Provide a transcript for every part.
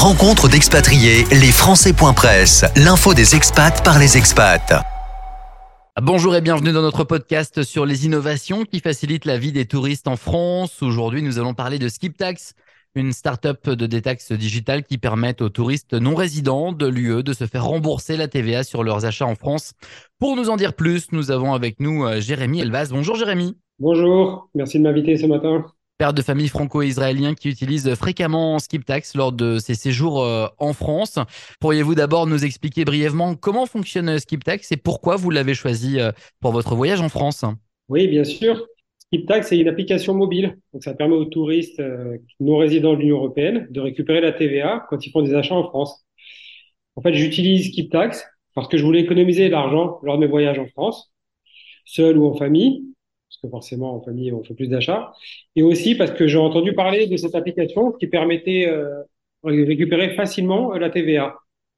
Rencontre d'expatriés, les Français.press, l'info des expats par les expats. Bonjour et bienvenue dans notre podcast sur les innovations qui facilitent la vie des touristes en France. Aujourd'hui, nous allons parler de SkipTax, une start-up de détaxe digitale qui permet aux touristes non résidents de l'UE de se faire rembourser la TVA sur leurs achats en France. Pour nous en dire plus, nous avons avec nous euh, Jérémy Elvaz. Bonjour Jérémy. Bonjour, merci de m'inviter ce matin. Père de famille franco-israélien qui utilise fréquemment SkipTax lors de ses séjours euh, en France. Pourriez-vous d'abord nous expliquer brièvement comment fonctionne SkipTax et pourquoi vous l'avez choisi euh, pour votre voyage en France? Oui, bien sûr. SkipTax est une application mobile. Donc, ça permet aux touristes euh, non résidents de l'Union européenne de récupérer la TVA quand ils font des achats en France. En fait, j'utilise SkipTax parce que je voulais économiser l'argent lors de mes voyages en France, seul ou en famille, parce que forcément en famille on fait plus d'achats, et aussi parce que j'ai entendu parler de cette application qui permettait euh, de récupérer facilement euh, la TVA,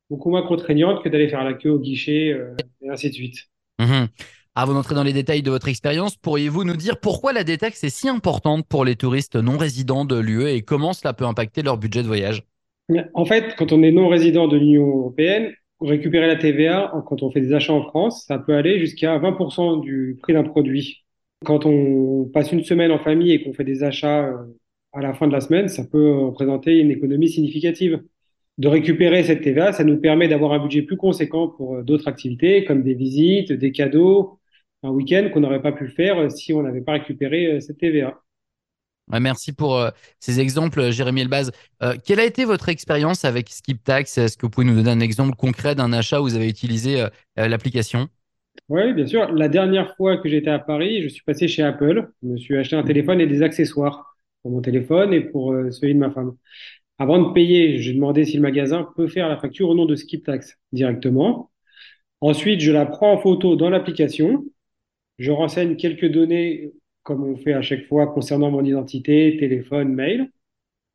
beaucoup moins contraignante que d'aller faire la queue au guichet et ainsi de suite. Mmh avant d'entrer dans les détails de votre expérience, pourriez-vous nous dire pourquoi la détaxe est si importante pour les touristes non résidents de l'UE et comment cela peut impacter leur budget de voyage? En fait, quand on est non résident de l'Union européenne, récupérer la TVA quand on fait des achats en France, ça peut aller jusqu'à 20% du prix d'un produit. Quand on passe une semaine en famille et qu'on fait des achats euh, à la fin de la semaine, ça peut représenter une économie significative. De récupérer cette TVA, ça nous permet d'avoir un budget plus conséquent pour euh, d'autres activités comme des visites, des cadeaux, un week-end qu'on n'aurait pas pu faire euh, si on n'avait pas récupéré cette TVA. Merci pour ces exemples, Jérémy Elbaz. quelle a été votre expérience avec SkipTax? Est-ce que vous pouvez nous donner un exemple concret d'un achat où vous avez utilisé l'application? Oui, bien sûr. La dernière fois que j'étais à Paris, je suis passé chez Apple. Je me suis acheté un téléphone et des accessoires pour mon téléphone et pour celui de ma femme. Avant de payer, j'ai demandé si le magasin peut faire la facture au nom de SkipTax directement. Ensuite, je la prends en photo dans l'application je renseigne quelques données, comme on fait à chaque fois, concernant mon identité, téléphone, mail.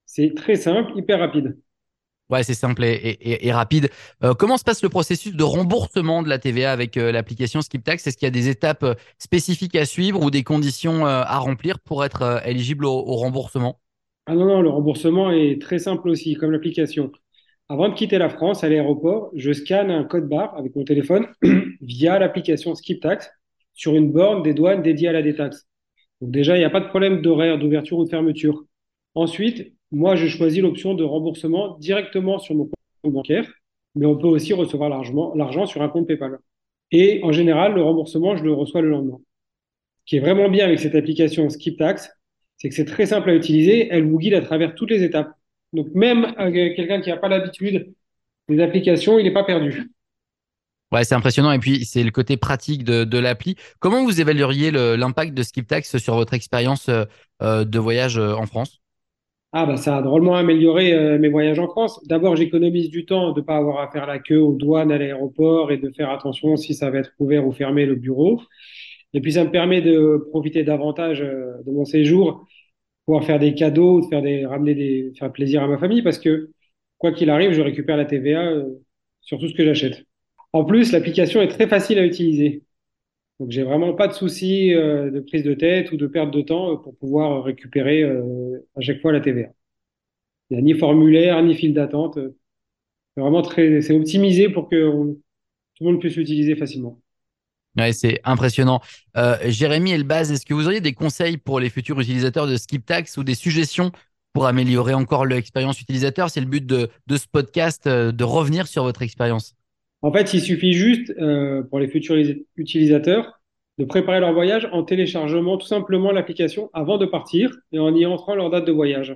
C'est très simple, hyper rapide. Ouais, c'est simple et, rapide. Euh, comment se passe le processus de remboursement de la TVA avec euh, l'application SkipTax? Est-ce qu'il y a des étapes euh, spécifiques à suivre ou des conditions à remplir pour être éligible au, au, remboursement? Ah non, non, le remboursement est très simple aussi, comme l'application. Avant de quitter la France, à l'aéroport, je scanne un code barre avec mon téléphone via l'application SkipTax sur une borne des douanes dédiée à la détaxe. Donc déjà, il n'y a pas de problème d'horaire d'ouverture ou de fermeture. Ensuite, moi, je choisis l'option de remboursement directement sur mon compte bancaire, mais on peut aussi recevoir l'argent sur un compte PayPal. Et en général, le remboursement, je le reçois le lendemain. Ce qui est vraiment bien avec cette application SkipTax, c'est que c'est très simple à utiliser. Elle vous guide à travers toutes les étapes. Donc même quelqu'un qui n'a pas l'habitude des applications, il n'est pas perdu. Ouais, c'est impressionnant. Et puis, c'est le côté pratique de, l'appli. Comment vous évalueriez l'impact de SkipTax sur votre expérience euh, euh, de voyage euh, en France? Ah, bah, ça a drôlement amélioré mes voyages en France. D'abord, j'économise du temps de ne pas avoir à faire la queue aux douanes à l'aéroport et de faire attention si ça va être ouvert ou fermé le bureau. Et puis, ça me permet de profiter davantage de mon séjour, pouvoir faire des cadeaux, de faire des, ramener des, faire plaisir à ma famille parce que, quoi qu'il arrive, je récupère la TVA sur tout ce que j'achète. En plus, l'application est très facile à utiliser. Donc, j'ai vraiment pas de souci euh, de prise de tête ou de perte de temps euh, pour pouvoir récupérer euh, à chaque fois la TVA. Il n'y a ni formulaire, ni file d'attente. C'est vraiment très, c'est optimisé pour que tout le monde puisse l'utiliser facilement. Ouais, c'est impressionnant. Jérémy Elbaz, est-ce que vous auriez des conseils pour les futurs utilisateurs de SkipTax ou des suggestions pour améliorer encore l'expérience utilisateur? C'est le but de, de ce podcast, de revenir sur votre expérience. En fait, il suffit juste euh, pour les futurs utilisateurs de préparer leur voyage en téléchargement tout simplement l'application avant de partir et en y entrant leur date de voyage.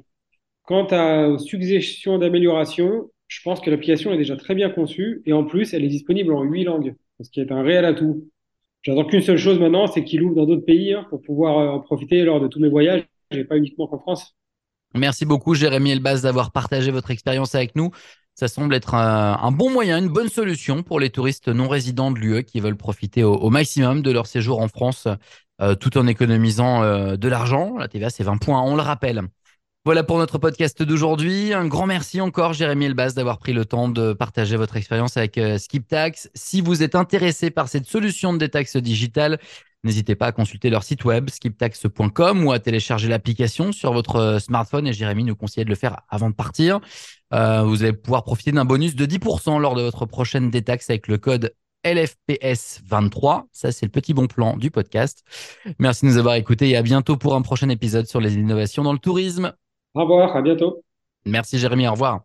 Quant à suggestions d'amélioration, je pense que l'application est déjà très bien conçue et en plus, elle est disponible en huit langues, ce qui est un réel atout. J'attends qu'une seule chose maintenant, c'est qu'il ouvre dans d'autres pays hein, pour pouvoir euh, en profiter lors de tous mes voyages et pas uniquement qu'en France. Merci beaucoup, Jérémy Elbaz, d'avoir partagé votre expérience avec nous. Ça semble être un, bon moyen, une bonne solution pour les touristes non résidents de l'UE qui veulent profiter au, maximum de leur séjour en France euh, tout en économisant euh, de l'argent. La TVA, c'est 20 points, on le rappelle. Voilà pour notre podcast d'aujourd'hui. Un grand merci encore, Jérémy Elbaz, d'avoir pris le temps de partager votre expérience avec euh, SkipTax. Si vous êtes intéressé par cette solution de détaxe digitale, N'hésitez pas à consulter leur site web skiptax.com ou à télécharger l'application sur votre smartphone et Jérémy nous conseillait de le faire avant de partir. Euh, vous allez pouvoir profiter d'un bonus de 10% lors de votre prochaine détaxe avec le code LFPS23. Ça, c'est le petit bon plan du podcast. Merci de nous avoir écoutés et à bientôt pour un prochain épisode sur les innovations dans le tourisme. Au revoir, à bientôt. Merci Jérémy, au revoir.